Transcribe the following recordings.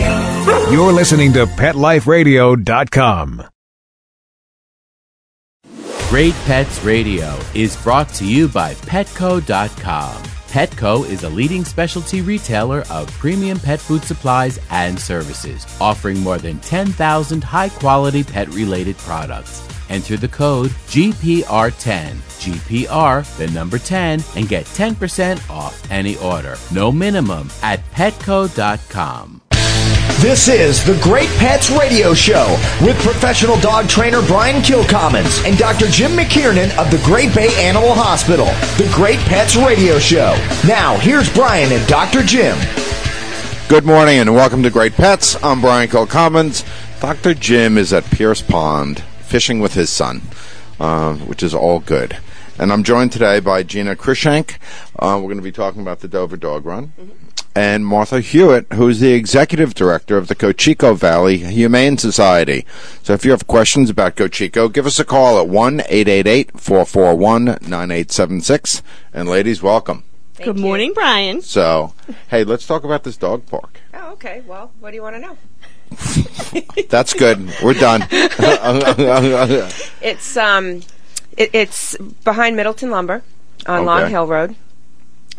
Radio. You're listening to PetLifeRadio.com. Great Pets Radio is brought to you by Petco.com. Petco is a leading specialty retailer of premium pet food supplies and services, offering more than 10,000 high quality pet related products. Enter the code GPR10, GPR, the number 10, and get 10% off any order. No minimum at petco.com. This is the Great Pets Radio Show with professional dog trainer Brian Kilcommons and Dr. Jim McKiernan of the Great Bay Animal Hospital. The Great Pets Radio Show. Now, here's Brian and Dr. Jim. Good morning and welcome to Great Pets. I'm Brian Kilcommons. Dr. Jim is at Pierce Pond fishing with his son, uh, which is all good. And I'm joined today by Gina Krishank. Uh, we're going to be talking about the Dover Dog Run. And Martha Hewitt, who's the executive director of the Cocheco Valley Humane Society. So if you have questions about Cocheco, give us a call at 1 888 441 9876. And ladies, welcome. Good morning, Brian. So, hey, let's talk about this dog park. Oh, okay. Well, what do you want to know? That's good. We're done. It's um, it, it's behind Middleton Lumber on Long Hill Road.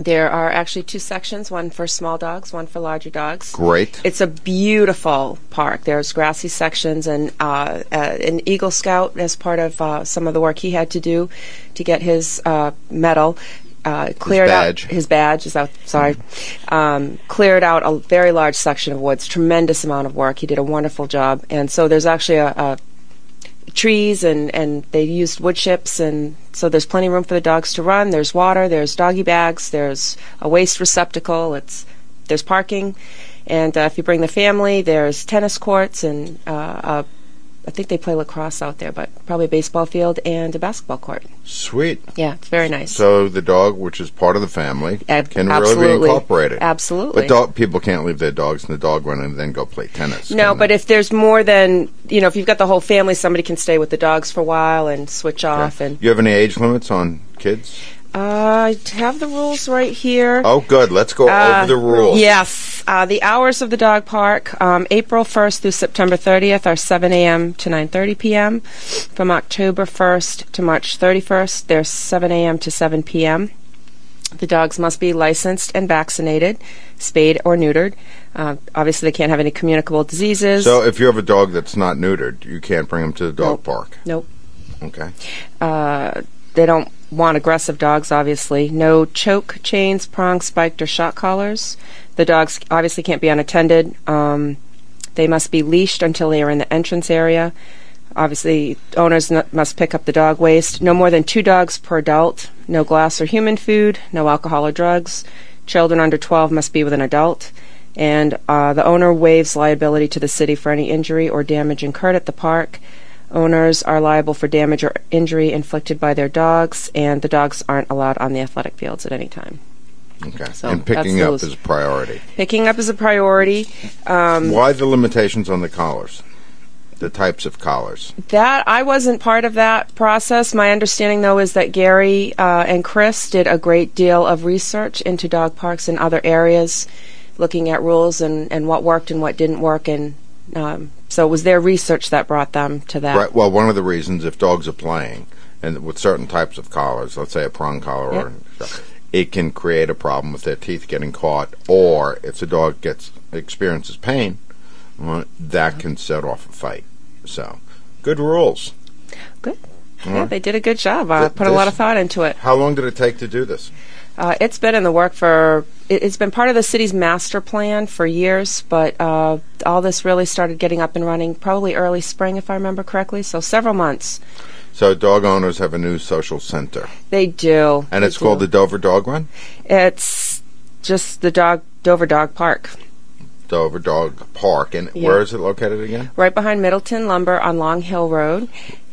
There are actually two sections, one for small dogs, one for larger dogs. Great. It's a beautiful park. There's grassy sections, and uh, uh, an Eagle Scout, as part of uh, some of the work he had to do to get his uh, medal, uh, cleared badge. out his badge. Is out? Sorry, um, cleared out a very large section of woods. Tremendous amount of work. He did a wonderful job, and so there's actually a, a trees and, and they used wood chips and so there's plenty of room for the dogs to run. There's water, there's doggy bags, there's a waste receptacle, it's there's parking, and uh, if you bring the family, there's tennis courts and uh, a, I think they play lacrosse out there, but probably a baseball field and a basketball court. Sweet. Yeah, it's very nice. So the dog, which is part of the family, Ab- can really absolutely. be incorporated. Absolutely. But dog, people can't leave their dogs in the dog run and then go play tennis. no, but they? if there's more than you know, if you've got the whole family, somebody can stay with the dogs for a while and switch off. And you have any age limits on kids? Uh, I have the rules right here. Oh, good. Let's go over the rules. Yes. Uh, the hours of the dog park, um, April 1st through September 30th, are 7 a.m. to 9.30 p.m. From October 1st to March 31st, they're 7 a.m. to 7 p.m. The dogs must be licensed and vaccinated, spayed or neutered. Uh, obviously, they can't have any communicable diseases. So if you have a dog that's not neutered, you can't bring them to the dog Nope. park. nope. Okay. Uh, they don't want aggressive dogs, obviously. No choke, chains, prongs, spiked, or shot collars. The dogs obviously can't be unattended. Um, they must be leashed until they are in the entrance area. Obviously, owners n- must pick up the dog waste. No more than two dogs per adult. No glass or human food. No alcohol or drugs. Children under 12 must be with an adult. And uh, the owner waives liability to the city for any injury or damage incurred at the park. Owners are liable for damage or injury inflicted by their dogs, and the dogs aren't allowed on the athletic fields at any time. Okay. So and picking up is a priority. Picking up is a priority. Um, Why the limitations on the collars? The types of collars. That I wasn't part of that process. My understanding, though, is that Gary uh, and Chris did a great deal of research into dog parks in other areas, looking at rules and, and what worked and what didn't work, and um, so it was their research that brought them to that. Right. Well, one of the reasons if dogs are playing and with certain types of collars, let's say a prong collar, or it can create a problem with their teeth getting caught, or if the dog gets experiences pain, well, that can set off a fight. So, good rules. Good. Yeah, they did a good job. I Th- put a lot of thought into it. How long did it take to do this? Uh, it's been in the work for. It, it's been part of the city's master plan for years, but uh, all this really started getting up and running probably early spring, if I remember correctly. So several months. So, dog owners have a new social center, They do. and They it's called the Dover Dog Run. It's just the dog Dover Dog Park, Dover Dog Park, and Yeah. where is it located again? right behind Middleton Lumber on Long Hill Road.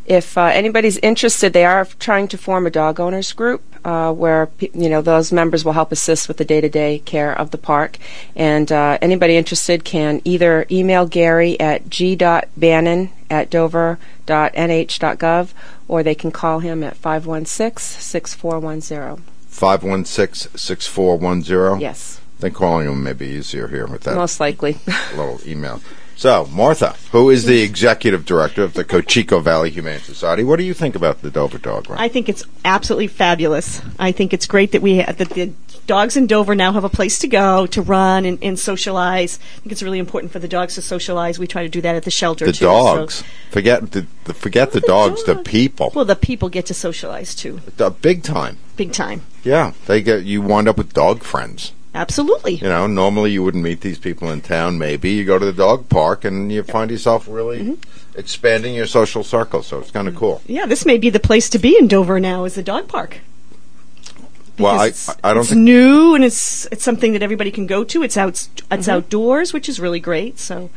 If uh, anybody's interested, they are trying to form a dog owners group uh, where you know those members will help assist with the day-to-day care of the park. And uh, anybody interested can either email Gary at g.bannon at dover.nh.gov or they can call him at 516-6410. 516 6410. Yes. think calling him may be easier here with that Most likely. A little email. So, Martha, who is the executive director of the Cocheco Valley Humane Society, what do you think about the Dover dog? Run? I think it's absolutely fabulous. I think it's great that we that the dogs in Dover now have a place to go to run and, and socialize. I think it's really important for the dogs to socialize. We try to do that at the shelter the too. dogs. So, Forget the, the forget the dogs. The people. well, the people get to socialize too, The big time. big time. Yeah, they get you wind up with dog friends. Absolutely. You know, normally you wouldn't meet these people in town. Maybe you go to the dog park and you find yourself really Mm-hmm. expanding your social circle. So it's kind of cool. Yeah, this may be the place to be in Dover now is the dog park. Well, I it's- I don't it's new and it's it's something that everybody can go to. It's out it's Mm-hmm. outdoors, which is really great. So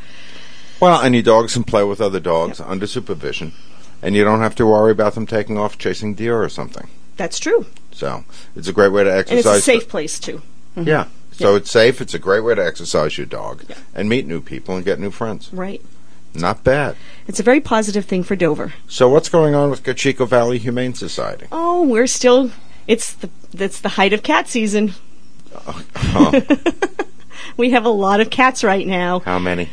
well, and your dogs can play with other dogs under supervision, and you don't have to worry about them taking off chasing deer or something. that's true, So it's a great way to exercise. and it's a safe place too. Yeah. So it's safe. It's a great way to exercise your dog Yeah. and meet new people and get new friends. Right. Not bad. It's a very positive thing for Dover. So what's going on with Cocheco Valley Humane Society? Oh, we're still. It's the it's the height of cat season. Oh, We have a lot of cats right now. how many?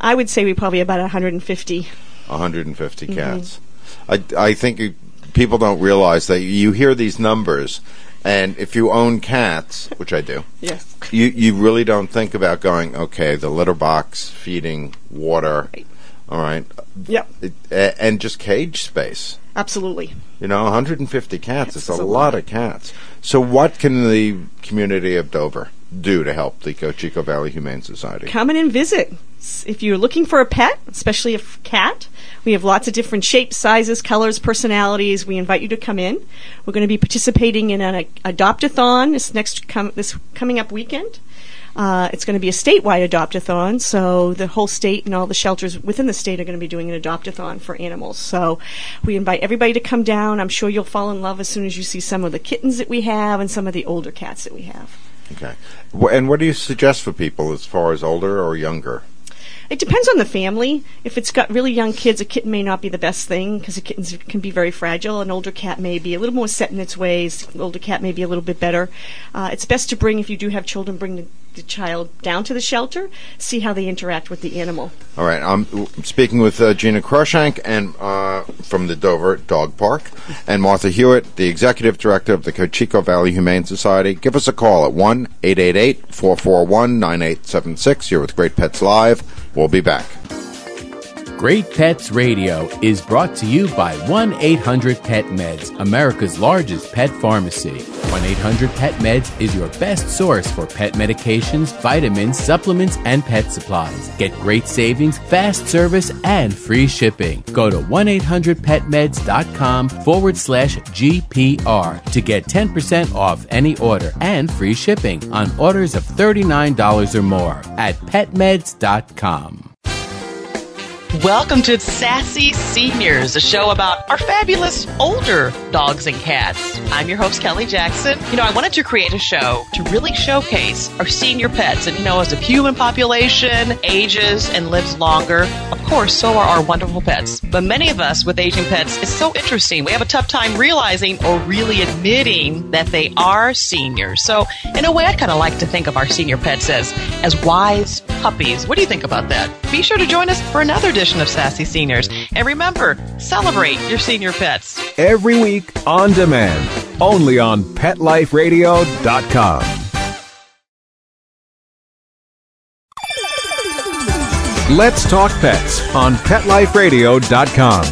I would say we probably have about 150. 150 Mm-hmm. cats. I, I think you, people don't realize that you hear these numbers, and if you own cats, which I do, Yes. you, you really don't think about going, okay, the litter box, feeding, water, Right. all right, Yep. it, a- and just cage space. Absolutely. You know, 150 cats, it's a It's a lot lot. of cats. So, what can the community of Dover do to help the Cocheco Valley Humane Society? Come in and visit. If you're looking for a pet, especially a cat, we have lots of different shapes, sizes, colors, personalities. We invite you to come in. We're going to be participating in an adopt-a-thon this next com- this coming up weekend. Uh, it's going to be a statewide adopt-a-thon, so the whole state and all the shelters within the state are going to be doing an adopt-a-thon for animals. So we invite everybody to come down. I'm sure you'll fall in love as soon as you see some of the kittens that we have and some of the older cats that we have. Okay. And what do you suggest for people as far as older or younger? It depends on the family. If it's got really young kids, a kitten may not be the best thing because a kitten can be very fragile. An older cat may be a little more set in its ways. An older cat may be a little bit better. Uh, it's best to bring, if you do have children, bring the, the child down to the shelter, see how they interact with the animal. All right, I'm speaking with uh, Gina Croshank and uh, from the Dover Dog Park, and Martha Hewitt, the executive director of the Cocheco Valley Humane Society. Give us a call at one eight eight eight four four one nine eight seven six. You're with Great Pets Live. We'll be back. Great Pets Radio is brought to you by 1 800 Pet Meds, America's largest pet pharmacy. 1 800 Pet Meds is your best source for pet medications, vitamins, supplements, and pet supplies. Get great savings, fast service, and free shipping. Go to 1 800petmeds.com forward slash GPR to get 10% off any order and free shipping on orders of $39 or more at petmeds.com. Welcome to Sassy Seniors, a show about our fabulous older dogs and cats. I'm your host, Kelly Jackson. You know, I wanted to create a show to really showcase our senior pets. And, you know, as the human population ages and lives longer, of course, so are our wonderful pets. But many of us with aging pets, it's so interesting. We have a tough time realizing or really admitting that they are seniors. So, in a way, I kind of like to think of our senior pets as, as wise puppies. What do you think about that? Be sure to join us for another edition of Sassy Seniors. And remember, celebrate your senior pets. Every week on demand, only on PetLifeRadio.com. Let's talk pets on PetLifeRadio.com.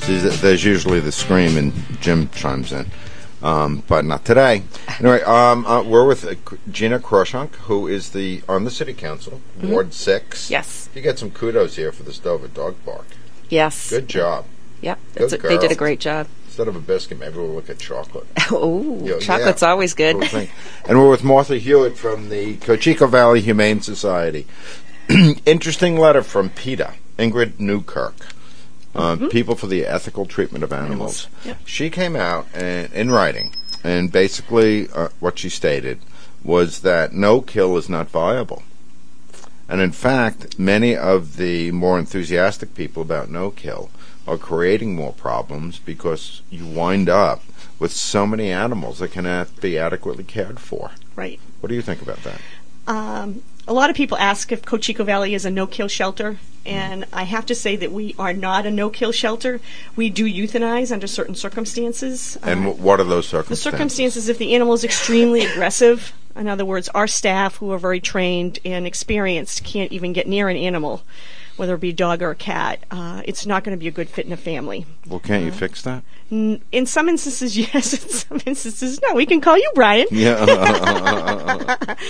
See, there's usually the scream, and Jim chimes in, um, but not today. Anyway, um, uh, we're with uh, Gina Kroshunk, who is the on the city council, Ward Six. Yes. you get some kudos here for the stove Dover Dog Park. Yes. Good job. Yep. Good a, they did a great job. Instead of a biscuit, maybe we'll look at chocolate. Oh, chocolate's yeah. always good. Cool and we're with Martha Hewitt from the Cocheco Valley Humane Society. Interesting letter from PETA, Ingrid Newkirk, uh, People for the Ethical Treatment of Animals. Yep. She came out and, in writing, and basically uh, what she stated was that no kill is not viable. And in fact, many of the more enthusiastic people about no kill are creating more problems because you wind up with so many animals that cannot be adequately cared for. Right. What do you think about that? Um, a lot of people ask if Cocheco Valley is a no-kill shelter, and I have to say that we are not a no-kill shelter. We do euthanize under certain circumstances. And Uh, what are those circumstances? the circumstances? circumstances if the animal is extremely aggressive. In other words, our staff, who are very trained and experienced, can't even get near an animal, whether it be a dog or a cat. Uh, it's not going to be a good fit in a family. Well, can't you fix that? N- In some instances, yes. In some instances, no. We can call you Brian. Yeah.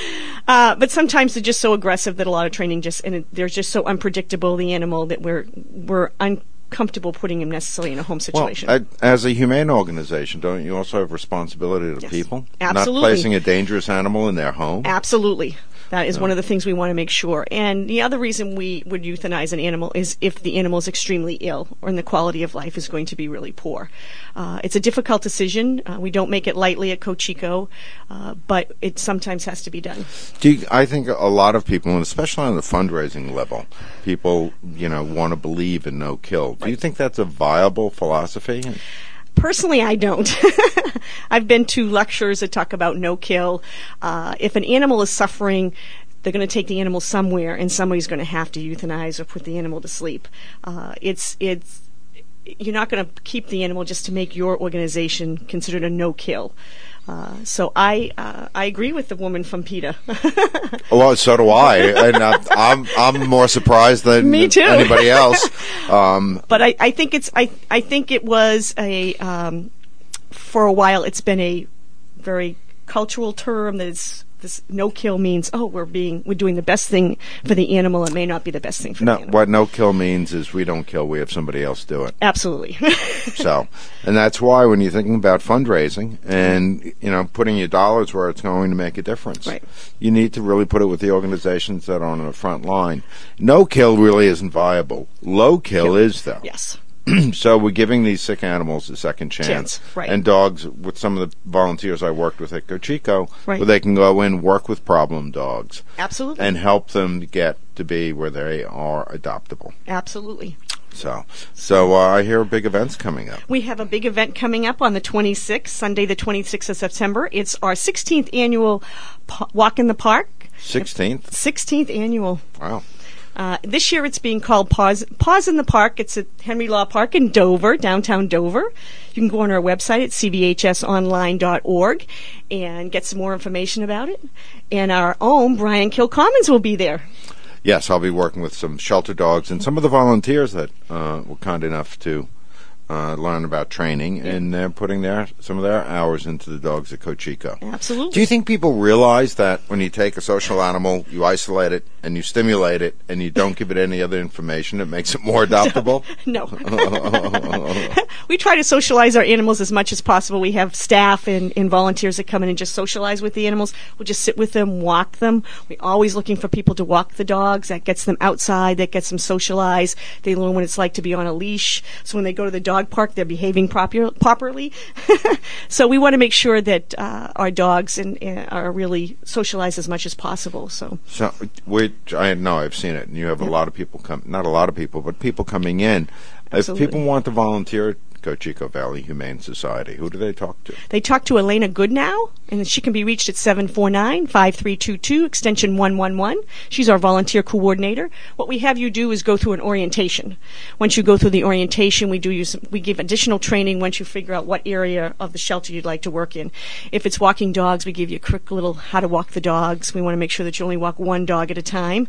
Uh, but sometimes they're just so aggressive that a lot of training just and it, they're just so unpredictable the animal that we're we're uncomfortable putting him necessarily in a home well, situation. I- as a humane organization, don't you also have responsibility to Yes. people? Absolutely. Not placing a dangerous animal in their home? Absolutely. That is one of the things we want to make sure. And the other reason we would euthanize an animal is if the animal is extremely ill or the quality of life is going to be really poor. Uh, it's a difficult decision. Uh, we don't make it lightly at Cocheco, uh, but it sometimes has to be done. Do you, I think a lot of people, and especially on the fundraising level, people you know want to believe in no kill. Do you think that's a viable philosophy? Personally, I don't. I've been to lectures that talk about no kill. Uh, if an animal is suffering, they're going to take the animal somewhere, and somebody's going to have to euthanize or put the animal to sleep. Uh, it's it's you're not going to keep the animal just to make your organization considered a no kill. Uh, so I uh, I agree with the woman from PETA. Well, so do I, and I'm I'm, I'm more surprised than Me too. anybody else. Um, but I, I think it's I I think it was a um, for a while it's been a very cultural term that is this no kill means oh we're being we're doing the best thing for the animal it may not be the best thing for no, the animal. what no kill means is we don't kill; we have somebody else do it. Absolutely. So, and that's why when you're thinking about fundraising and you know putting your dollars where it's going to make a difference, Right. you need to really put it with the organizations that are on the front line. No kill really isn't viable. Low kill is though. yes. So we're giving these sick animals a second chance. Chance, right. And dogs, with some of the volunteers I worked with at Cocheco, Right. where they can go in, work with problem dogs, Absolutely. and help them get to be where they are adoptable. Absolutely. So, so uh, I hear big events coming up. We have a big event coming up on the 26th, Sunday the 26th of September. It's our 16th annual Walk in the Park. 16th. 16th annual. Wow. Uh, this year it's being called Pause, Pause in the Park. It's at Henry Law Park in Dover, downtown Dover. You can go on our website at cvhsonline.org and get some more information about it. And our own Brian Kilcommons will be there. Yes, I'll be working with some shelter dogs and some of the volunteers that uh, were kind enough to uh, learn about training, and they're putting their some of their hours into the dogs at Cocheco. Absolutely. Do you think people realize that when you take a social animal, you isolate it and you stimulate it, and you don't give it any other information, it makes it more adoptable? No. we try to socialize our animals as much as possible. We have staff and, and volunteers that come in and just socialize with the animals. We'll just sit with them, walk them. We're always looking for people to walk the dogs. That gets them outside. That gets them socialized. They learn what it's like to be on a leash. So when they go to the dog park, they're behaving proper, properly. so we want to make sure that uh, our dogs and, and are really socialized as much as possible. So So, which I know I've seen it, and you have a lot of people come. Not a lot of people, but people coming in. Absolutely. If people want to volunteer at Cocheco Valley Humane Society, who do they talk to? They talk to Elena Goodnow, and she can be reached at 749-5322, extension 111. She's our volunteer coordinator. What we have you do is go through an orientation. Once you go through the orientation, we do use, we give additional training once you figure out what area of the shelter you'd like to work in. If it's walking dogs, we give you a quick little how to walk the dogs. We want to make sure that you only walk one dog at a time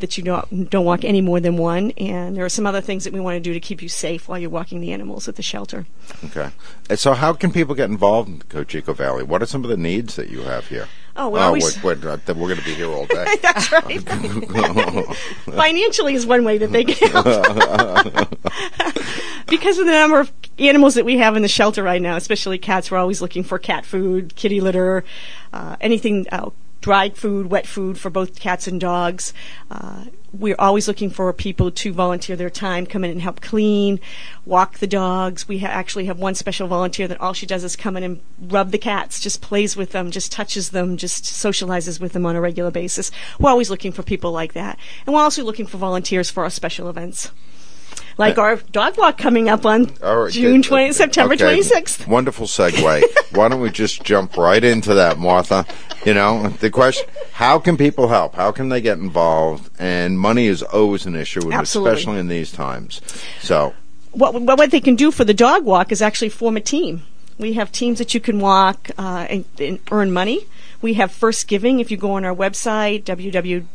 that you don't don't walk any more than one and there are some other things that we want to do to keep you safe while you're walking the animals at the shelter. Okay. So, how can people get involved in Cocheco Valley? What are some of the needs that you have here? Oh, we always- we're, we're, uh, we're going to be here all day. That's right. Financially is one way that they can help. because of the number of animals that we have in the shelter right now, especially cats, we're always looking for cat food, kitty litter, uh, anything, uh, dried food, wet food for both cats and dogs. Uh, we're always looking for people to volunteer their time, come in and help clean, walk the dogs. We ha- actually have one special volunteer that all she does is come in and rub the cats, just plays with them, just touches them, just socializes with them on a regular basis. We're always looking for people like that. And we're also looking for volunteers for our special events. Like our dog walk coming up on right, June good. 20, September Okay, 26th. Wonderful segue. Why don't we just jump right into that, Martha? You know, the question: How can people help? How can they get involved? And money is always an issue, especially in these times. So, what, what what they can do for the dog walk is actually form a team. We have teams that you can walk uh, and, and earn money. We have First Giving. If you go on our website, www.cvhs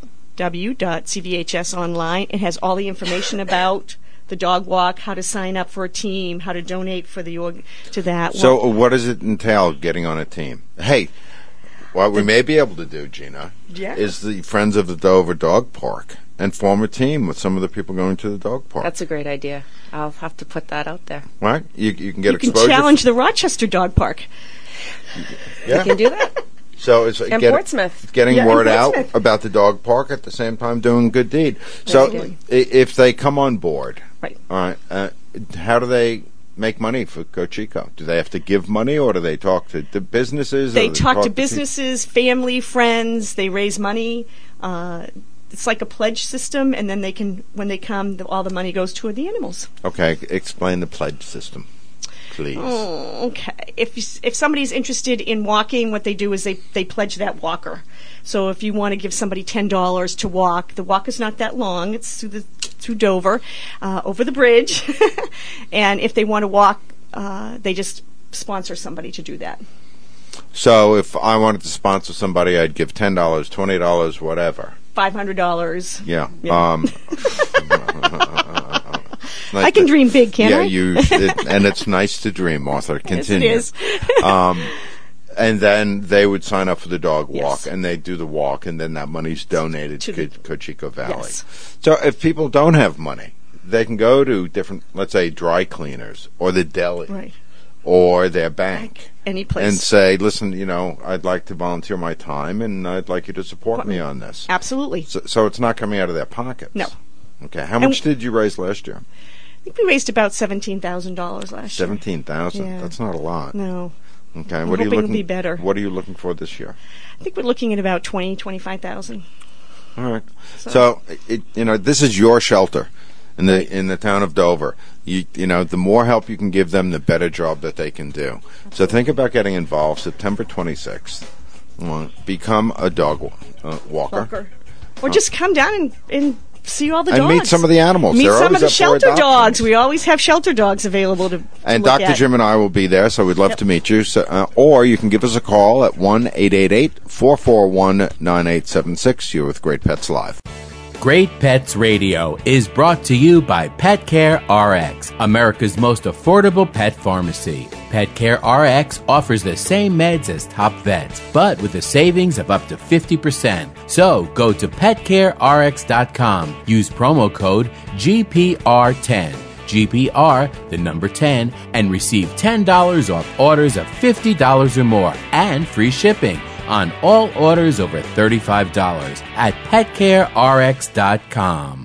online, it has all the information about the dog walk, how to sign up for a team, how to donate for the org- to that. so Well, what does it entail getting on a team? Hey, what we may be able to do, Gina, Yeah. is the Friends of the Dover Dog Park and form a team with some of the people going to the dog park. That's a great idea. I'll have to put that out there. right? You, you can get you can exposure. challenge the Rochester Dog Park. yeah. You can do that. So it's And get- Portsmouth. getting Yeah, and word out about the dog park at the same time doing good deed. So good. if they come on board, Right. all right, uh, how do they make money for Cocheco? Do they have to give money, or do they talk to the businesses? or They do talk to businesses, family, friends. They raise money. Uh, it's like a pledge system, and then they can, when they come, the, all the money goes to the animals. Okay, explain the pledge system, please. Oh, okay. If you if somebody's interested in walking, what they do is they they pledge that walker. So if you want to give somebody ten dollars to walk, the walk is not that long. It's through the through Dover, uh, over the bridge, and if they want to walk, uh, they just sponsor somebody to do that. So if I wanted to sponsor somebody, I'd give ten dollars, twenty dollars, whatever. Five hundred dollars. Yeah. Yeah. Um, I can dream big, can't yeah, I? you, it, and it's nice to dream. Yes, Continue. it is. um, and then they would sign up for the dog walk, Yes. and they do the walk, and then that money's donated to, To Cocheco Valley. Yes. So if people don't have money, they can go to different, let's say, dry cleaners or the deli Right. or their bank. Any place. And say, listen, you know, I'd like to volunteer my time, and I'd like you to support me on this. Absolutely. So, so it's not coming out of their pockets. No. Okay. How much w- did you raise last year? I think we raised about seventeen thousand dollars last year. Seventeen thousand. Yeah. That's not a lot. No, Okay. I'm what are you looking? be better. What are you looking for this year? I think we're looking at about twenty, twenty-five thousand. All right. So, it, you know, this is your shelter in the in the town of Dover. You you know, the more help you can give them, the better job that they can do. So think about getting involved. September twenty sixth. become a dog uh, walker. Walker. Or just come down and, and see all the And dogs. meet some of the animals. Meet They're some of the shelter dogs. We always have shelter dogs available to, And Dr. at. Jim and I will be there, so we'd love Yep. to meet you. So, uh, or you can give us a call at 1 888 441 9876. You're with Great Pets Live. Great Pets Radio is brought to you by Pet Care RX, America's most affordable pet pharmacy. Pet Care RX offers the same meds as top vets, but with a savings of up to 50%. So go to petcarerx.com, use promo code GPR10. GPR, the number 10, and receive $10 off orders of $50 or more and free shipping on all orders over $35 at petcarerx.com.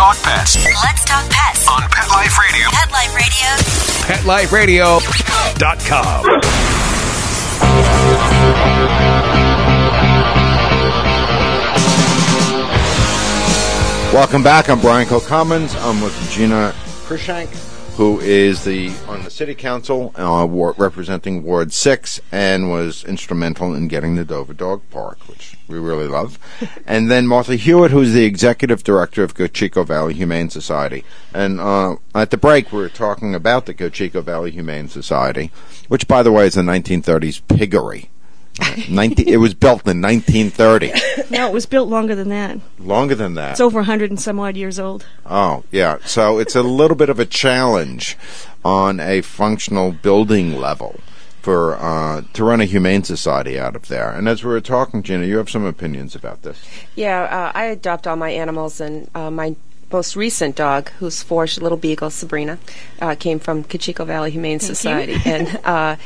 talk pets Let's talk pets. on Pet Life Radio. Pet Life Radio. PetLifeRadio.com. Welcome back. I'm Brian Kilcommons. I'm with Gina Krishank, who is the on the city council uh, war, representing Ward Six, and was instrumental in getting the Dover Dog Park, which we really love. and then Martha Hewitt, who's the executive director of Cocheco Valley Humane Society. And uh, at the break, we were talking about the Cocheco Valley Humane Society, which, by the way, is a 1930s piggery. 19, it was built in 1930. No, it was built longer than that. Longer than that. It's over hundred and some odd years old. Oh, yeah. So it's a little bit of a challenge on a functional building level for uh, to run a humane society out of there. And as we were talking, Gina, you have some opinions about this. Yeah, uh, I adopt all my animals, and uh, my most recent dog, who's four, little beagle, Sabrina, uh, came from Cocheco Valley Humane Society, and uh,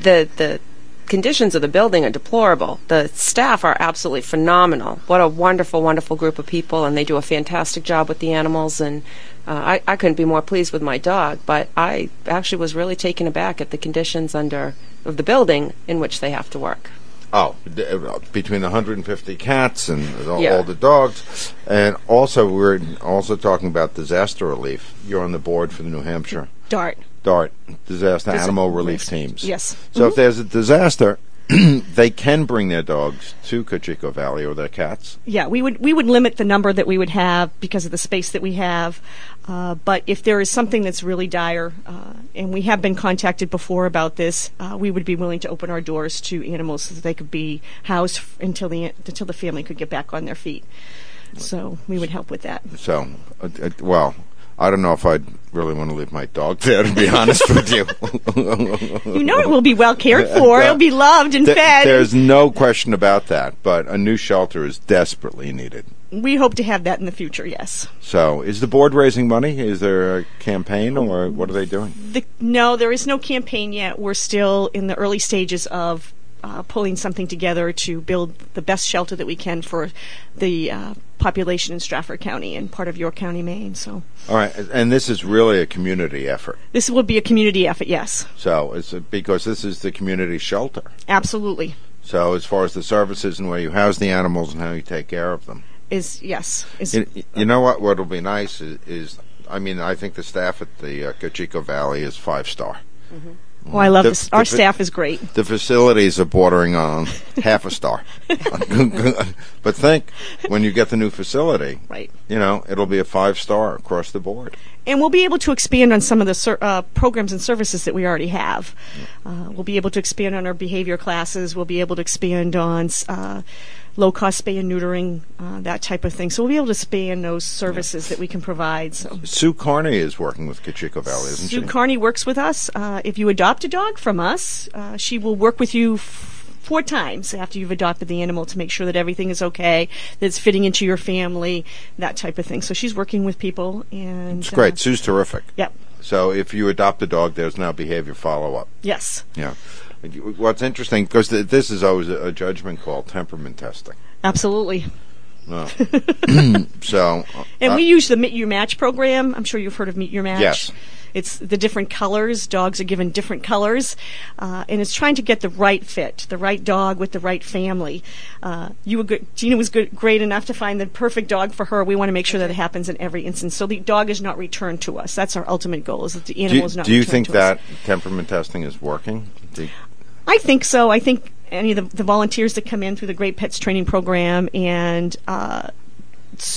the the conditions of the building are deplorable. The staff are absolutely phenomenal. What a wonderful, wonderful group of people, and they do a fantastic job with the animals. And uh, I, I couldn't be more pleased with my dog. But I actually was really taken aback at the conditions under of the building in which they have to work. Oh, d- uh, between the 150 cats and all, Yeah. all the dogs, and also we're also talking about disaster relief. You're on the board for the New Hampshire Dart. DART, disaster Dis- animal relief teams. Yes. So if there's a disaster, they can bring their dogs to Cocheco Valley or their cats. Yeah, we would we would limit the number that we would have because of the space that we have. Uh, but if there is something that's really dire, uh, and we have been contacted before about this, uh, we would be willing to open our doors to animals so that they could be housed f- until the until the family could get back on their feet. So we would help with that. So, uh, uh, well, I don't know if I'd really want to leave my dog there, to be honest with you. You know, it will be well cared for. It'll be loved and Th- fed. There's no question about that, but a new shelter is desperately needed. we hope to have that in the future. Yes. So, is the board raising money? Is there a campaign, or what are they doing? The, no, there is no campaign yet. We're still in the early stages of uh, pulling something together to build the best shelter that we can for the uh, population in Strafford County and part of York County, Maine. So All right, and this is really a community effort. this will be a community effort. Yes, So, it's a, because this is the community shelter. absolutely. So, as far as the services and where you house the animals and how you take care of them, Is yes is you, you know what? What'll be nice is, is, I mean, I think the staff at the uh, Cocheco Valley is five star. Oh I love the- this. Our the- staff is great. The facilities are bordering on half a star. but think when you get the new facility, Right. you know, it'll be a five star across the board. and we'll be able to expand on some of the ser- uh, programs and services that we already have. Uh, we'll be able to expand on our behavior classes. We'll be able to expand on uh, low cost spay and neutering, uh, that type of thing. So we'll be able to expand those services that we can provide. So. Sue Carney is working with Cocheco Valley, isn't Sue she? Carney works with us. Uh, if you adopt a dog from us, uh, she will work with you f- four times after you've adopted the animal to make sure that everything is okay, that it's fitting into your family, that type of thing. So she's working with people, and it's great. Uh, Sue's terrific. yep. So if you adopt a dog, there's now behavior follow up. Yes. Yeah. What's interesting, because th- this is always a, a judgment call, temperament testing. Absolutely. No. so, uh, And we use the Meet Your Match program. I'm sure you've heard of Meet Your Match. Yes. It's the different colors. Dogs are given different colors, uh, and it's trying to get the right fit, the right dog with the right family. Uh, you were good. Gina was good, great enough to find the perfect dog for her. We want to make sure that it happens in every instance, so the dog is not returned to us. That's our ultimate goal: is that the animal you, is not. do you think that Us. temperament testing is working? Do I think so. I think any of the, the volunteers that come in through the Great Pets Training Program and uh,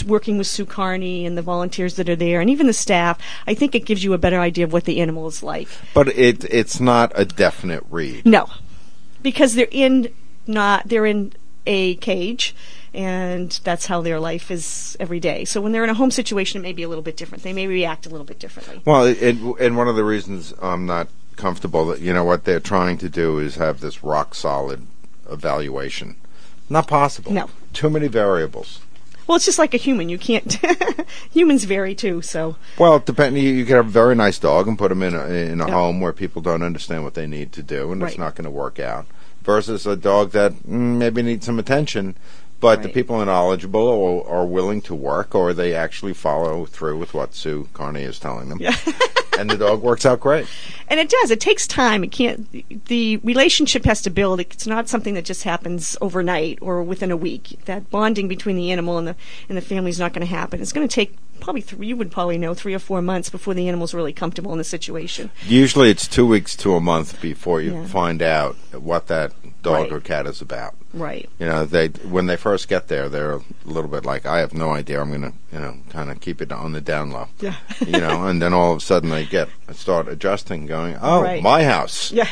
working with Sue Carney and the volunteers that are there, and even the staff, I think it gives you a better idea of what the animal is like. but it it's not a definite read. No, because they're in not they're in a cage. And that's how their life is every day. So when they're in a home situation, it may be a little bit different. They may react a little bit differently. Well, it, and one of the reasons I'm not comfortable that you know what they're trying to do is have this rock solid evaluation. Not possible. No. Too many variables. Well, it's just like a human. You can't. humans vary too. So Well, depending, you, you could have a very nice dog and put them in a, in a Yeah. home where people don't understand what they need to do, and it's not going to work out. Versus a dog that mm, maybe needs some attention, but the people are knowledgeable or are willing to work, or they actually follow through with what Sue Carney is telling them, and the dog works out great. And it does. It takes time. It can't. The relationship has to build. It's not something that just happens overnight or within a week. That bonding between the animal and the and the family is not going to happen. It's going to take probably three. You would probably know three or four months before the animal's really comfortable in the situation. Usually, it's two weeks to a month before you Yeah. find out what that dog Right. or cat is about. Right. You know, they when they first get there, they're a little bit like, I have no idea. I'm going to, you know, kind of keep it on the down low. Yeah. you know, and then all of a sudden they get start adjusting, going, oh, Right. my house. Yeah.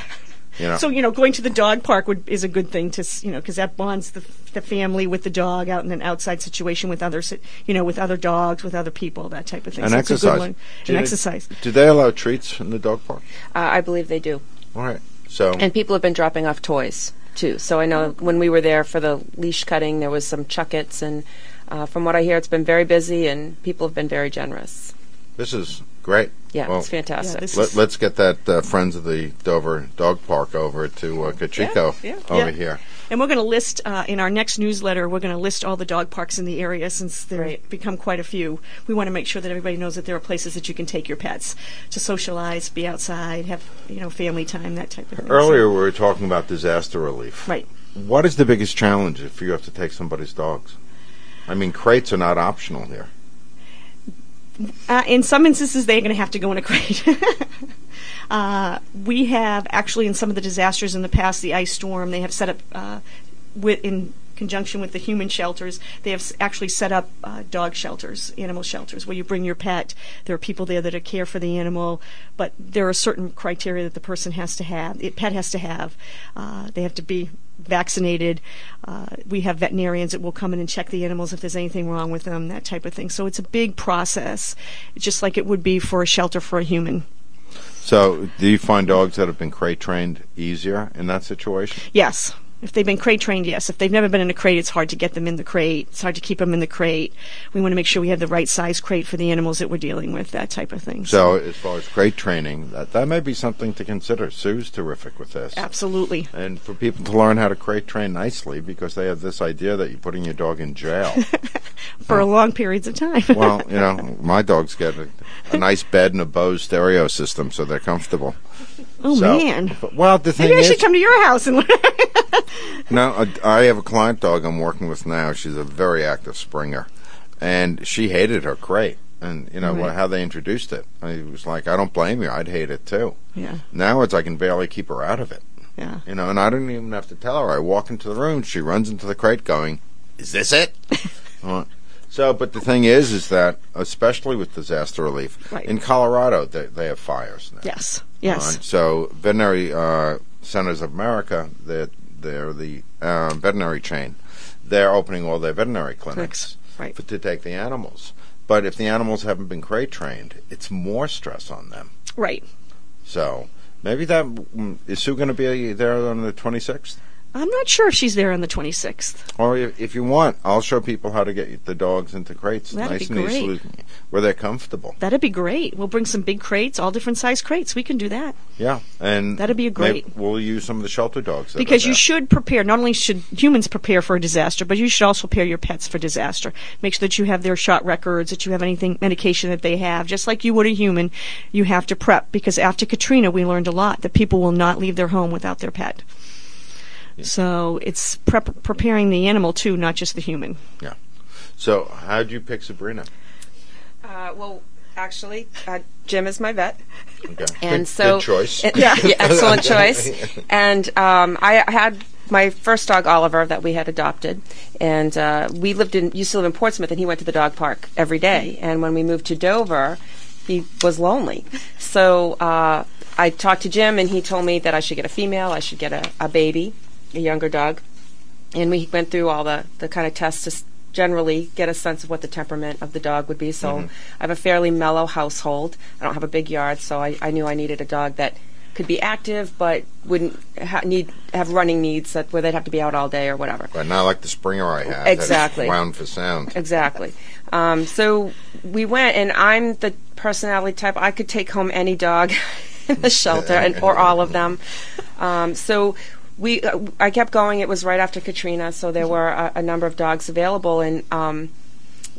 You know, So you know, going to the dog park would, is a good thing to you know because that bonds the the family with the dog out in an outside situation with other you know with other dogs with other people that type of thing. and so It's a exercise. good one. Do And they- exercise. Do they allow treats in the dog park? Uh, I believe they do. All right. So And people have been dropping off toys too. So I know when we were there for the leash cutting, there was some Chuckits, and uh, from what I hear, it's been very busy, and people have been very generous. this is great. Yeah, Well, it's fantastic. this Let, let's get that uh, Friends of the Dover Dog Park over to uh, Cocheco Yeah, yeah, over yeah. here. And we're going to list uh, in our next newsletter. We're going to list all the dog parks in the area since there Right. have become quite a few. We want to make sure that everybody knows that there are places that you can take your pets to socialize, be outside, have you know family time, that type of thing. Earlier, we were talking about disaster relief. right? What is the biggest challenge if you have to take somebody's dogs? I mean, crates are not optional here. Uh, in some instances, they're going to have to go in a crate. uh, we have actually, in some of the disasters in the past, the ice storm, they have set up uh, with in conjunction with the human shelters. They have actually set up uh, dog shelters, animal shelters, where you bring your pet. There are people there that are care for the animal, but there are certain criteria that the person has to have. The pet has to have. Uh, they have to be vaccinated. Uh, we have veterinarians that will come in and check the animals if there's anything wrong with them, that type of thing. So it's a big process, just like it would be for a shelter for a human. So, do you find dogs that have been crate trained easier in that situation? Yes. If they've been crate trained, yes. If they've never been in a crate, it's hard to get them in the crate. It's hard to keep them in the crate. We want to make sure we have the right size crate for the animals that we're dealing with, that type of thing. So, as far as crate training, that, that may be something to consider. Sue's terrific with this. absolutely. And for people to learn how to crate train nicely because they have this idea that you're putting your dog in jail. For long periods of time. well, you know, my dogs get a, a nice bed and a Bose stereo system, so they're comfortable. Oh, So- man. well, the thing Maybe I is, should come to your house and no, I, I have a client dog I'm working with now. She's a very active Springer, and she hated her crate. And you know Right. how they introduced it. I was like, I don't blame you. I'd hate it too. Yeah, Now it's I can barely keep her out of it. yeah. You know, and I don't even have to tell her. I walk into the room, she runs into the crate, going, "Is this it?" Uh, so, but the thing is, is that especially with disaster relief Right. in Colorado, they, they have fires now. Yes, yes. So, veterinary uh, centers of America, they're, they're the uh, veterinary chain. They're opening all their veterinary clinics Clinics, right. for, to take the animals. But if the animals haven't been crate trained, it's more stress on them. Right. So maybe that is mm, Sue going to be there on the 26th? I'm not sure if she's there on the 26th. Or if, if you want, I'll show people how to get the dogs into crates That'd nice be and easily, where they're comfortable. That'd be great. We'll bring some big crates, all different size crates. We can do that. Yeah, and That'd be a great- We'll use some of the shelter dogs that are Because you there. should prepare. Not only should humans prepare for a disaster, but you should also prepare your pets for disaster. Make sure that you have their shot records, that you have anything medication that they have, just like you would a human. You have to prep because after Katrina, we learned a lot that people will not leave their home without their pet. So it's prep- preparing the animal too, not just the human. Yeah. So how'd you pick Sabrina? Uh, well, actually, uh, Jim is my vet. Okay. and good, so good choice. and- yeah, excellent choice. And um, I had my first dog Oliver that we had adopted, and uh, we lived in used to live in Portsmouth, and he went to the dog park every day. And when we moved to Dover, he was lonely. So uh, I talked to Jim, and he told me that I should get a female, I should get a, a baby, a younger dog, and we went through all the the kind of tests to. Generally, get a sense of what the temperament of the dog would be. So, I have a fairly mellow household. I don't have a big yard, so I, I knew I needed a dog that could be active but wouldn't ha- need have running needs that where they'd have to be out all day or whatever. But not like the Springer I is Exactly. Wound for sound. Exactly. Um, so we went, and I'm the personality type. I could take home any dog in the shelter, and or all of them. Um, so we, uh, I kept going. It was right after Katrina, so there were a, a number of dogs available, and um,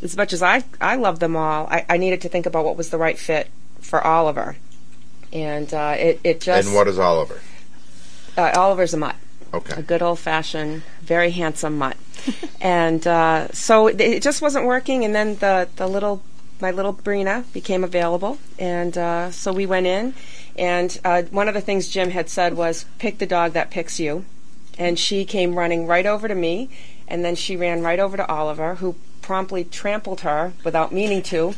as much as I I love them all, I, I needed to think about what was the right fit for Oliver, and uh, it it just And what is Oliver? uh, Oliver's a mutt Okay. a good old fashioned, very handsome mutt. and uh, so it- it just wasn't working. And then the the little my little Brina became available, and uh, so we went in. And uh, one of the things Jim had said was, "Pick the dog that picks you." And she came running right over to me, and then she ran right over to Oliver, who promptly trampled her without meaning to,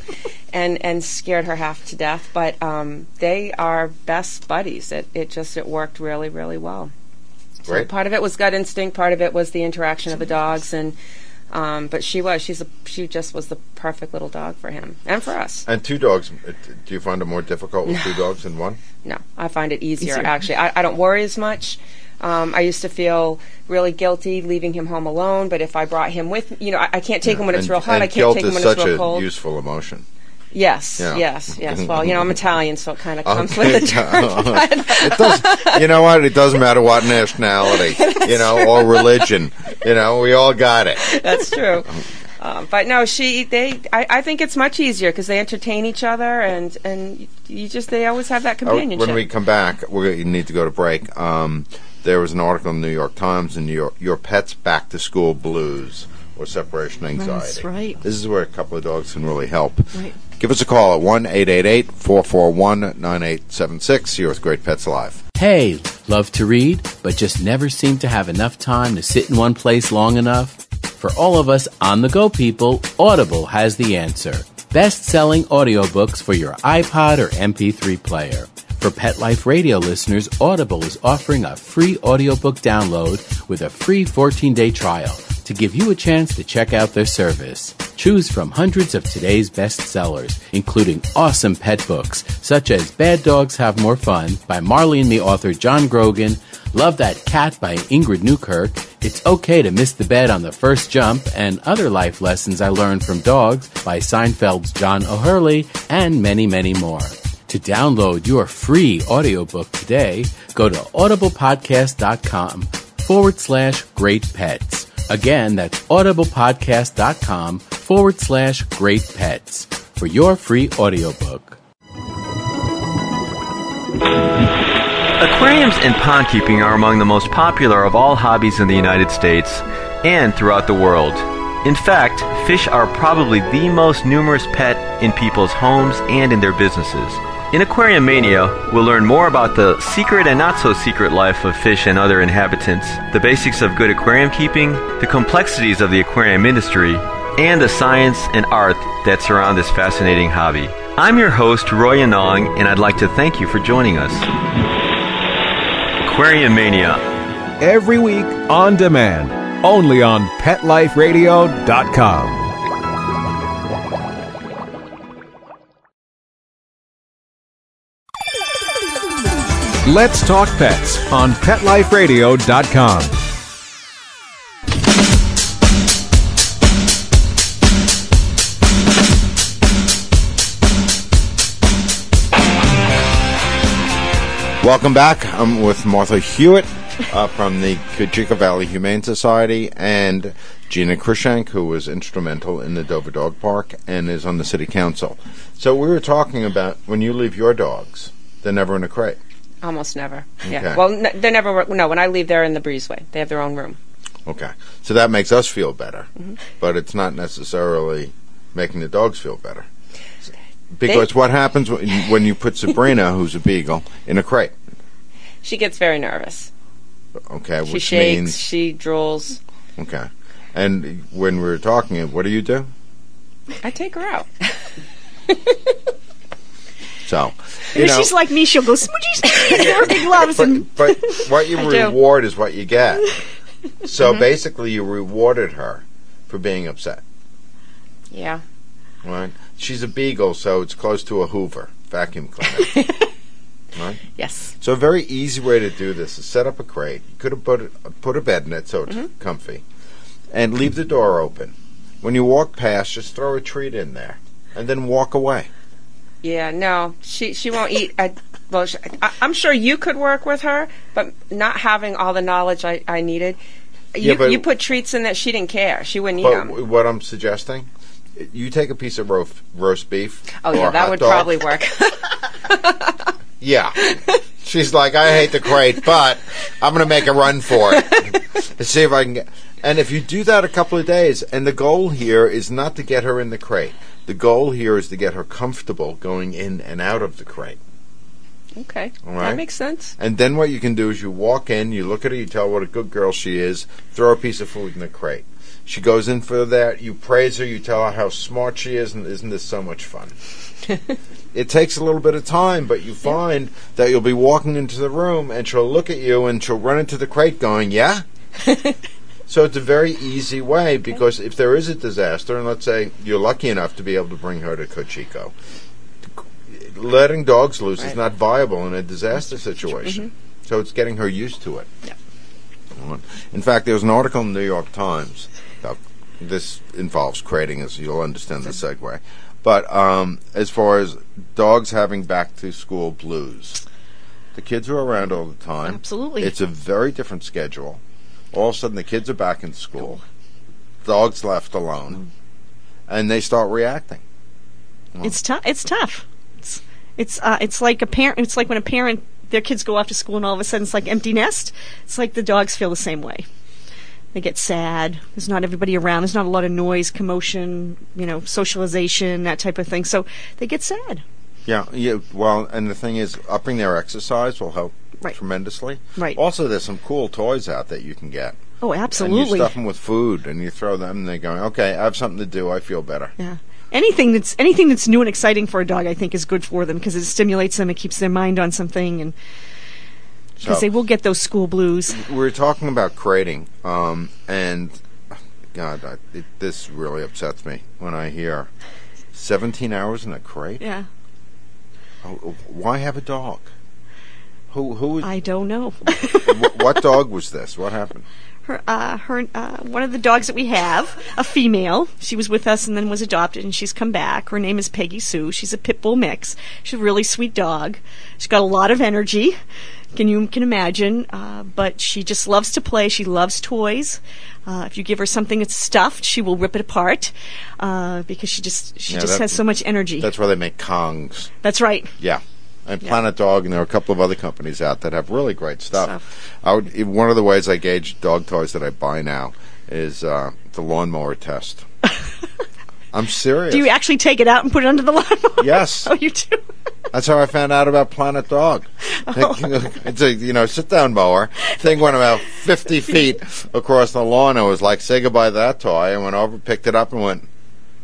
and and scared her half to death. But um, they are best buddies. It it just it worked really really well. So Great. part of it was gut instinct, part of it was the interaction of the dogs, and Um, but she was. She's a. She just was the perfect little dog for him and for us. And two dogs. uh, Do you find it more difficult with two dogs than one? No, I find it easier, Easier. actually. I, I don't worry as much. Um, I used to feel really guilty leaving him home alone, but if I brought him with, you know, I, I can't take him when it's and, real hot. I can't take him when it's real a cold. useful emotion. Yes, Yeah. yes, yes. Well, you know, I'm Italian, so it kind of comes Okay. with the territory. it does. You know what? It doesn't matter what nationality, you know, or religion. You know, we all got it. That's true. Um, but no, she they. I, I think it's much easier because they entertain each other and and you just they always have that Oh, companionship. when we come back, we need to go to break. Um, there was an article in the New York Times in New York, your pet's back to school blues or separation anxiety. That's right. This is where a couple of dogs can really help. Right. Give us a call at one eight eight eight four four one nine eight seven six. You're with Great Pets Live. Hey, love to read, but just never seem to have enough time to sit in one place long enough? For all of us on the go people, Audible has the answer. Best selling audiobooks for your iPod or MP3 player. For Pet Life Radio listeners, Audible is offering a free audiobook download with a free 14 day trial to give you a chance to check out their service. Choose from hundreds of today's bestsellers, including awesome pet books such as Bad Dogs Have More Fun by Marley and me author John Grogan, Love That Cat by Ingrid Newkirk, It's Okay to Miss the Bed on the First Jump, and Other Life Lessons I Learned from Dogs by Seinfeld's John O'Hurley, and many, many more. To download your free audiobook today, go to audiblepodcast.com forward slash great pets. Again, that's audiblepodcast.com forward slash great pets for your free audiobook. Aquariums and pond keeping are among the most popular of all hobbies in the United States and throughout the world. In fact, fish are probably the most numerous pet in people's homes and in their businesses. In Aquarium Mania, we'll learn more about the secret and not so secret life of fish and other inhabitants, the basics of good aquarium keeping, the complexities of the aquarium industry, and the science and art that surround this fascinating hobby. I'm your host, Roy Anong, and I'd like to thank you for joining us. Aquarium Mania. Every week on demand, only on PetLifeRadio.com. Let's talk pets on PetLifeRadio.com. Welcome back. I'm with Martha Hewitt uh, from the Cocheco Valley Humane Society and Gina Krishank, who was instrumental in the Dover Dog Park and is on the City Council. So we were talking about when you leave your dogs, they're never in a crate. Almost never. Okay. Yeah. Well, n- they never. No, when I leave, they're in the breezeway. They have their own room. Okay. So that makes us feel better, Mm-hmm. but it's not necessarily making the dogs feel better. Because what happens when when you put Sabrina, who's a beagle, in a crate? She gets very nervous. Okay, She which shakes. means She drools. okay. And when we were talking, what do you do? I take her out. So, you if know, she's like me, she'll go smoochie, give her big gloves, and but, but what you reward is what you get. So Mm-hmm. basically, you rewarded her for being upset. Yeah. Right? She's a beagle, so it's close to a Hoover vacuum cleaner. right? Yes. So a very easy way to do this is set up a crate. You could have put a, put a bed in it so it's Mm-hmm. comfy, and leave the door open. When you walk past, just throw a treat in there, and then walk away. Yeah. No, she she won't eat. I, well, she, I, I'm sure you could work with her, but not having all the knowledge I, I needed. You, Yeah, you put treats in that she didn't care. She wouldn't eat them. what I'm suggesting, you take a piece of roast, roast beef. Oh yeah, that would dog. probably work. Yeah. She's like, I hate the crate, but I'm going to make a run for it. to see if I can get. And if you do that a couple of days, and the goal here is not to get her in the crate. The goal here is to get her comfortable going in and out of the crate. okay. All right. That makes sense. And then what you can do is you walk in, you look at her, you tell her what a good girl she is, throw a piece of food in the crate. She goes in for that, you praise her, you tell her how smart she is, and isn't this so much fun? it takes a little bit of time, but you find that you'll be walking into the room and she'll look at you and she'll run into the crate going, Yeah? So it's a very easy way because if there is a disaster, and let's say you're lucky enough to be able to bring her to Cocheco, letting dogs loose is not viable in a disaster situation. So it's getting her used to it. Yeah. In fact, there was an article in the New York Times. Now, this involves crating, as you'll understand the segue. But um, as far as dogs having back to school blues, the kids are around all the time. Absolutely. It's a very different schedule. All of a sudden, the kids are back in school. Dogs left alone, and they start reacting. It's tough. It's tough. It's it's uh, it's like a parent. It's like when a parent their kids go off to school and all of a sudden it's like empty nest. It's like the dogs feel the same way. They get sad. There's not everybody around. There's not a lot of noise, commotion, you know, socialization, that type of thing. So they get sad. Yeah, yeah. Well, and the thing is, upping their exercise will help Right. tremendously. Right. Also, there's some cool toys out that you can get. Oh, absolutely. And you stuff them with food, and you throw them, and they're going, "Okay, I have something to do. I feel better." Yeah. Anything that's anything that's new and exciting for a dog, I think, is good for them because it stimulates them. It keeps their mind on something, and because So- they will get those school blues. We were talking about crating, um, and God, I, it, this really upsets me when I hear 17 hours in a crate. Yeah. Oh, Why have a dog? Who who? I don't know. wh- what dog was this? What happened? her, uh, her, uh, one of the dogs that we have, a female. She was with us and then was adopted, and she's come back. Her name is Peggy Sue. She's a pit bull mix. She's a really sweet dog. She's got a lot of energy. Can you can imagine? Uh, but she just loves to play. She loves toys. Uh, if you give her something that's stuffed, she will rip it apart uh, because she just she Yeah, just that- has so much energy. That's why they make Kongs. That's right. Yeah. And Planet Dog, and there are a couple of other companies out that have really great stuff. Stuff. I would, one of the ways I gauge dog toys that I buy now is uh, the lawnmower test. I'm serious. Do you actually take it out and put it under the lawnmower? Yes. oh, you do. That's how I found out about Planet Dog. Oh. it's a you know sit down mower. Thing went about fifty feet across the lawn. I was like, say goodbye to that toy. I went over, picked it up, and went,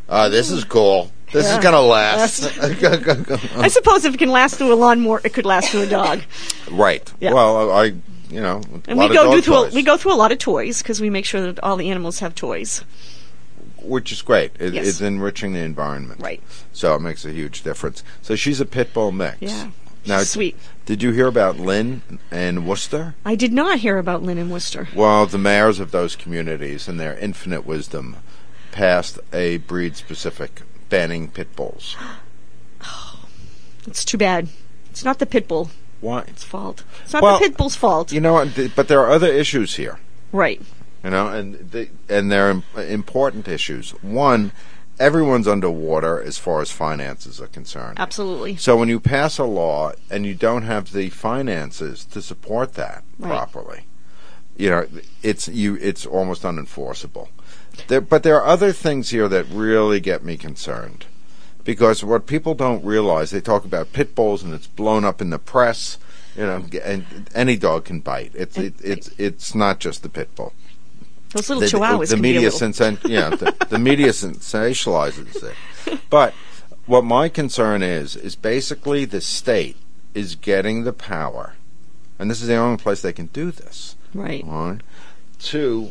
uh, "This is cool. This Yeah. is gonna last." I suppose if it can last through a lawnmower, it could last through a dog. right. Yeah. Well, I you know And we go through a, we go through a lot of toys because we make sure that all the animals have toys. which is great. It, Yes. It's enriching the environment. Right. So it makes a huge difference. So she's a pit bull mix. Yeah. Now, sweet. Did you hear about Lynn and Worcester? I did not hear about Lynn and Worcester. Well, the mayors of those communities, in their infinite wisdom, passed a breed specific banning pit bulls. Oh, it's too bad. It's not the pit bull. Why? It's fault. It's not Well, the pit bull's fault. You know, but there are other issues here. right. You know, and the, and they're important issues. One, everyone's underwater as far as finances are concerned. Absolutely. So when you pass a law and you don't have the finances to support that Right. properly, you know, it's you it's almost unenforceable. There, but there are other things here that really get me concerned. Because what people don't realize, they talk about pit bulls and it's blown up in the press, you know, and any dog can bite. It's it, it's it's not just the pit bull. Those little The, chihuahuas the can media be a little. sensa- yeah, the, the media sensationalizes it. But what my concern is is basically the state is getting the power, and this is the only place they can do this. Right. right, to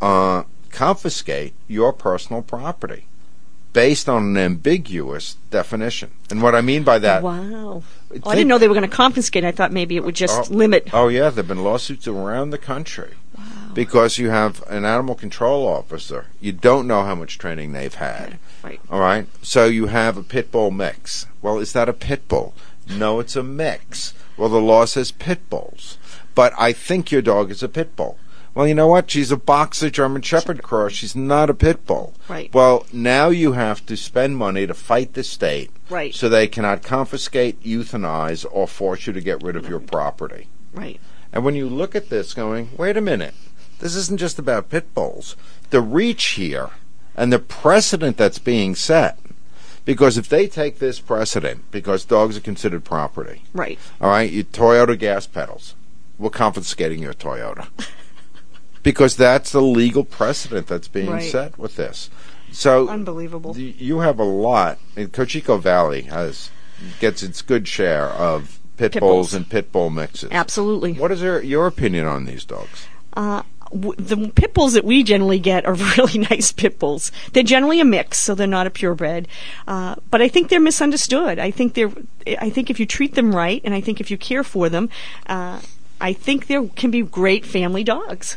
uh, confiscate your personal property based on an ambiguous definition. And what I mean by that, Wow. Oh, I didn't know they were going to confiscate. I thought maybe it would just Oh. limit. Oh yeah, there've been lawsuits around the country because you have an animal control officer. You don't know how much training they've had. Right. All right. So you have a pit bull mix. Well, is that a pit bull? No, it's a mix. Well, the law says pit bulls, but I think your dog is a pit bull. Well, you know what? She's a boxer German Shepherd cross. She's not a pit bull. Right. Well, now you have to spend money to fight the state. Right. So they cannot confiscate, euthanize, or force you to get rid of your property. Right. And when you look at this, going, wait a minute, this isn't just about pit bulls. The reach here and the precedent that's being set, because if they take this precedent, because dogs are considered property, Right. all right, you Toyota gas pedals, we're confiscating your Toyota. because that's the legal precedent that's being Right. set with this. So Unbelievable. you have a lot. And Cocheco Valley has gets its good share of pit, Pit bulls bulls. and pit bull mixes. Absolutely. What is your your opinion on these dogs? Uh, w- the pit bulls that we generally get are really nice pit bulls. They're generally a mix, so they're not a purebred. Uh, but I think they're misunderstood. I think they're. I think if you treat them right, and I think if you care for them, uh, I think there can be great family dogs.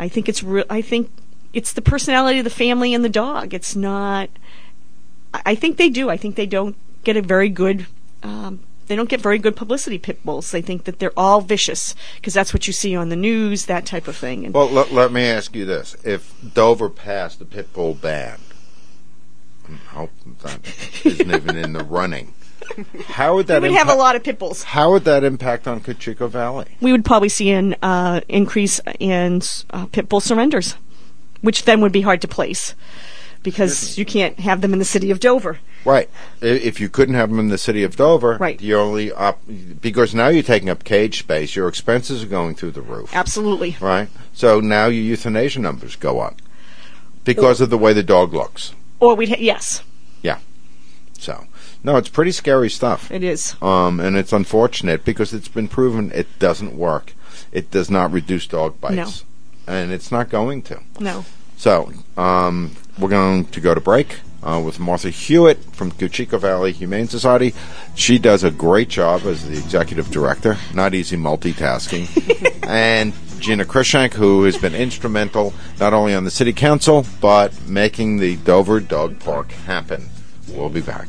I think it's. Re- I think it's the personality of the family and the dog. It's not. I I think they do. I think they don't get a very good. Um, they don't get very good publicity. Pit bulls. They think that they're all vicious because that's what you see on the news, that type of thing. And Well, let, let me ask you this: If Dover passed the pit bull ban, I hope that isn't even in the running. How would that? we would have a lot of pit bulls. How would that impact on Cocheco Valley? We would probably see an uh, increase in uh, pit bull surrenders, which then would be hard to place because you can't have them in the city of Dover. Right. If you couldn't have them in the city of Dover, Right. You only op- because now you're taking up cage space. Your expenses are going through the roof. Absolutely. Right. So now your euthanasia numbers go up because of the way the dog looks. Or we'd ha- yes, Yeah. So no, it's pretty scary stuff. it is. Um, and it's unfortunate because it's been proven it doesn't work. It does not reduce dog bites, No. and it's not going to. No. So um, we're going to go to break uh, with Martha Hewitt from Cocheco Valley Humane Society. She does a great job as the executive director. Not easy multitasking. and Gina Krishank, who has been instrumental not only on the city council but making the Dover Dog Park happen. We'll be back.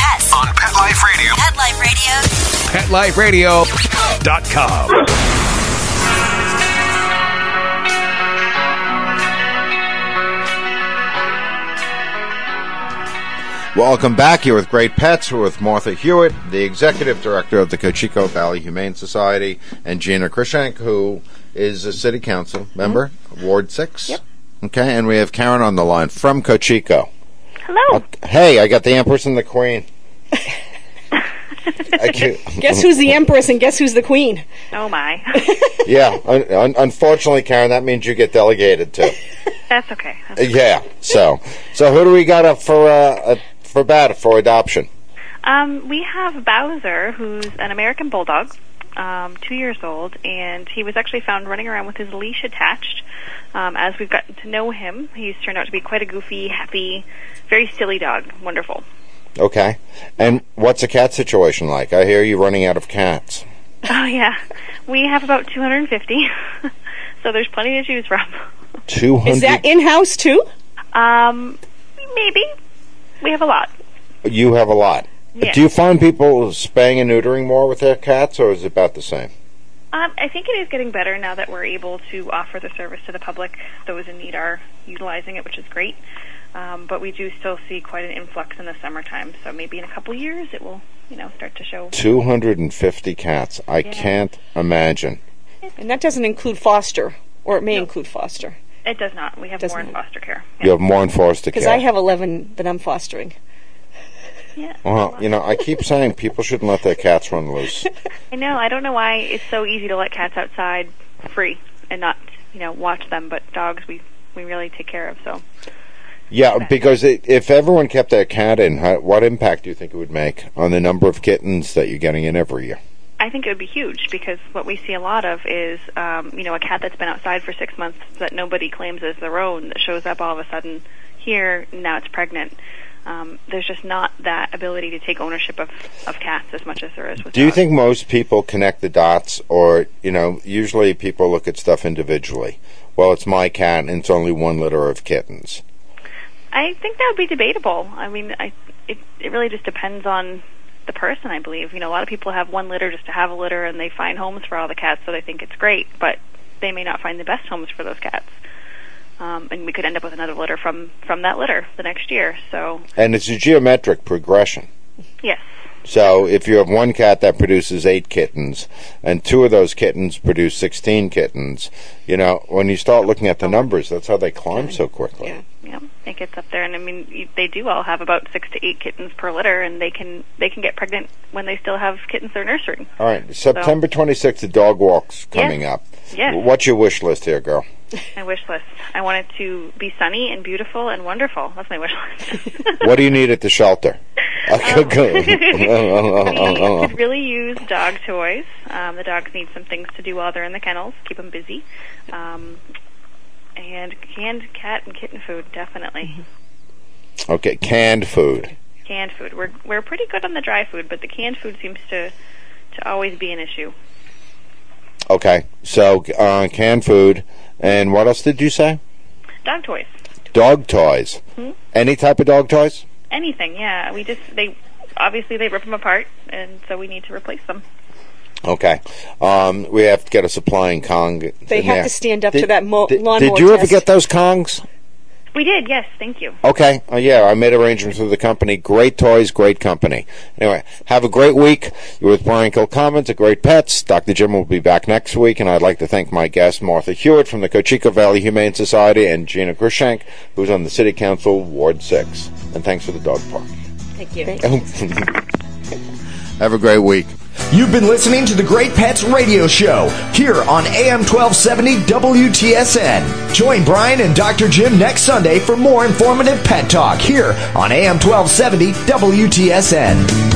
PetLifeRadio.com. Welcome back here with Great Pets. We're with Martha Hewitt, the executive director of the Cocheco Valley Humane Society, and Gina Krishank, who is a city council member, mm-hmm. Ward 6. Yep. Okay, and we have Karen on the line from Cocheco. Hello. Uh, hey, I got the Empress and the Queen. I can't- Guess who's the empress and guess who's the queen? Oh my. yeah, un- un- unfortunately, Karen, that means you get delegated to. That's okay. Uh, yeah, so so who do we got up for uh, uh, for bat for adoption? Um, we have Bowser, who's an American bulldog, um, two years old, and he was actually found running around with his leash attached. Um, as we've gotten to know him, he's turned out to be quite a goofy, happy, very silly dog. Wonderful. Okay, and what's the cat situation like? I hear you running out of cats. Oh yeah, we have about 250, so there's plenty to choose from. Two Is that in house too? Um, maybe we have a lot. You have a lot. Yeah. Do you find people spaying and neutering more with their cats, or is it about the same? Um, I think it is getting better now that we're able to offer the service to the public. Those in need are utilizing it, which is great. Um, but we do still see quite an influx in the summertime. So maybe in a couple years it will, you know, start to show. 250 cats. I Yeah. can't imagine. And that doesn't include foster, or it may include foster. It does not. We have Does more in foster care. You have more in foster care. Because. I have 11 that I'm fostering. Yeah. Well, you know, I keep saying people shouldn't let their cats run loose. I know. I don't know why it's so easy to let cats outside free and not, you know, watch them. But dogs, we we really take care of. So Yeah, because it, if everyone kept their cat in, how, what impact do you think it would make on the number of kittens that you're getting in every year? I think it would be huge because what we see a lot of is, um, you know, a cat that's been outside for six months that nobody claims as their own that shows up all of a sudden here now it's pregnant. Um, there's just not that ability to take ownership of, of cats as much as there is with Do you think most people connect the dots, or you know, usually people look at stuff individually? Well, it's my cat, and it's only one litter of kittens. I think that would be debatable. I mean, I it it really just depends on the person, I believe. You know, a lot of people have one litter just to have a litter, and they find homes for all the cats, so they think it's great. But they may not find the best homes for those cats, um, and we could end up with another litter from from that litter the next year. So And it's a geometric progression. yes, So if you have one cat that produces eight kittens, and two of those kittens produce 16 kittens, you know, when you start looking at the numbers, that's how they climb so quickly. yeah, yeah, it gets up there, and I mean, they do all have about six to eight kittens per litter, and they can they can get pregnant when they still have kittens they're nurturing. All right, September 26th, the dog walk's coming up. Yes. What's your wish list here, girl? My wish list. I want it to be sunny and beautiful and wonderful. That's my wish list. what do you need at the shelter? we could really use dog toys. Um, the dogs need some things to do while they're in the kennels, keep them busy. Um, and canned cat and kitten food, definitely. okay, canned food. Canned food. We're we're pretty good on the dry food, but the canned food seems to to always be an issue. Okay, so uh, canned food. And what else did you say? Dog toys. Dog toys. Hmm? Any type of dog toys? Anything, yeah. We just they obviously they rip them apart, and so we need to replace them. Okay. Um, we have to get a supply supplying Kong. They have there. to stand up Did- to that mo- Did, lawnmower did you ever test. get those Kongs? We did, yes. Thank you. Okay. Uh, yeah, I made arrangements with the company. Great toys, great company. Anyway, have a great week. You're with Brian Kilcommons at Great Pets. Dr. Jim will be back next week, and I'd like to thank my guests, Martha Hewitt from the Cocheco Valley Humane Society and Gina Krishank, who's on the City Council, Ward 6. And thanks for the dog park. Thank you. have a great week. You've been listening to the Great Pets Radio Show here on AM 1270 WTSN. Join Brian and Dr. Jim next Sunday for more informative pet talk here on AM 1270 WTSN.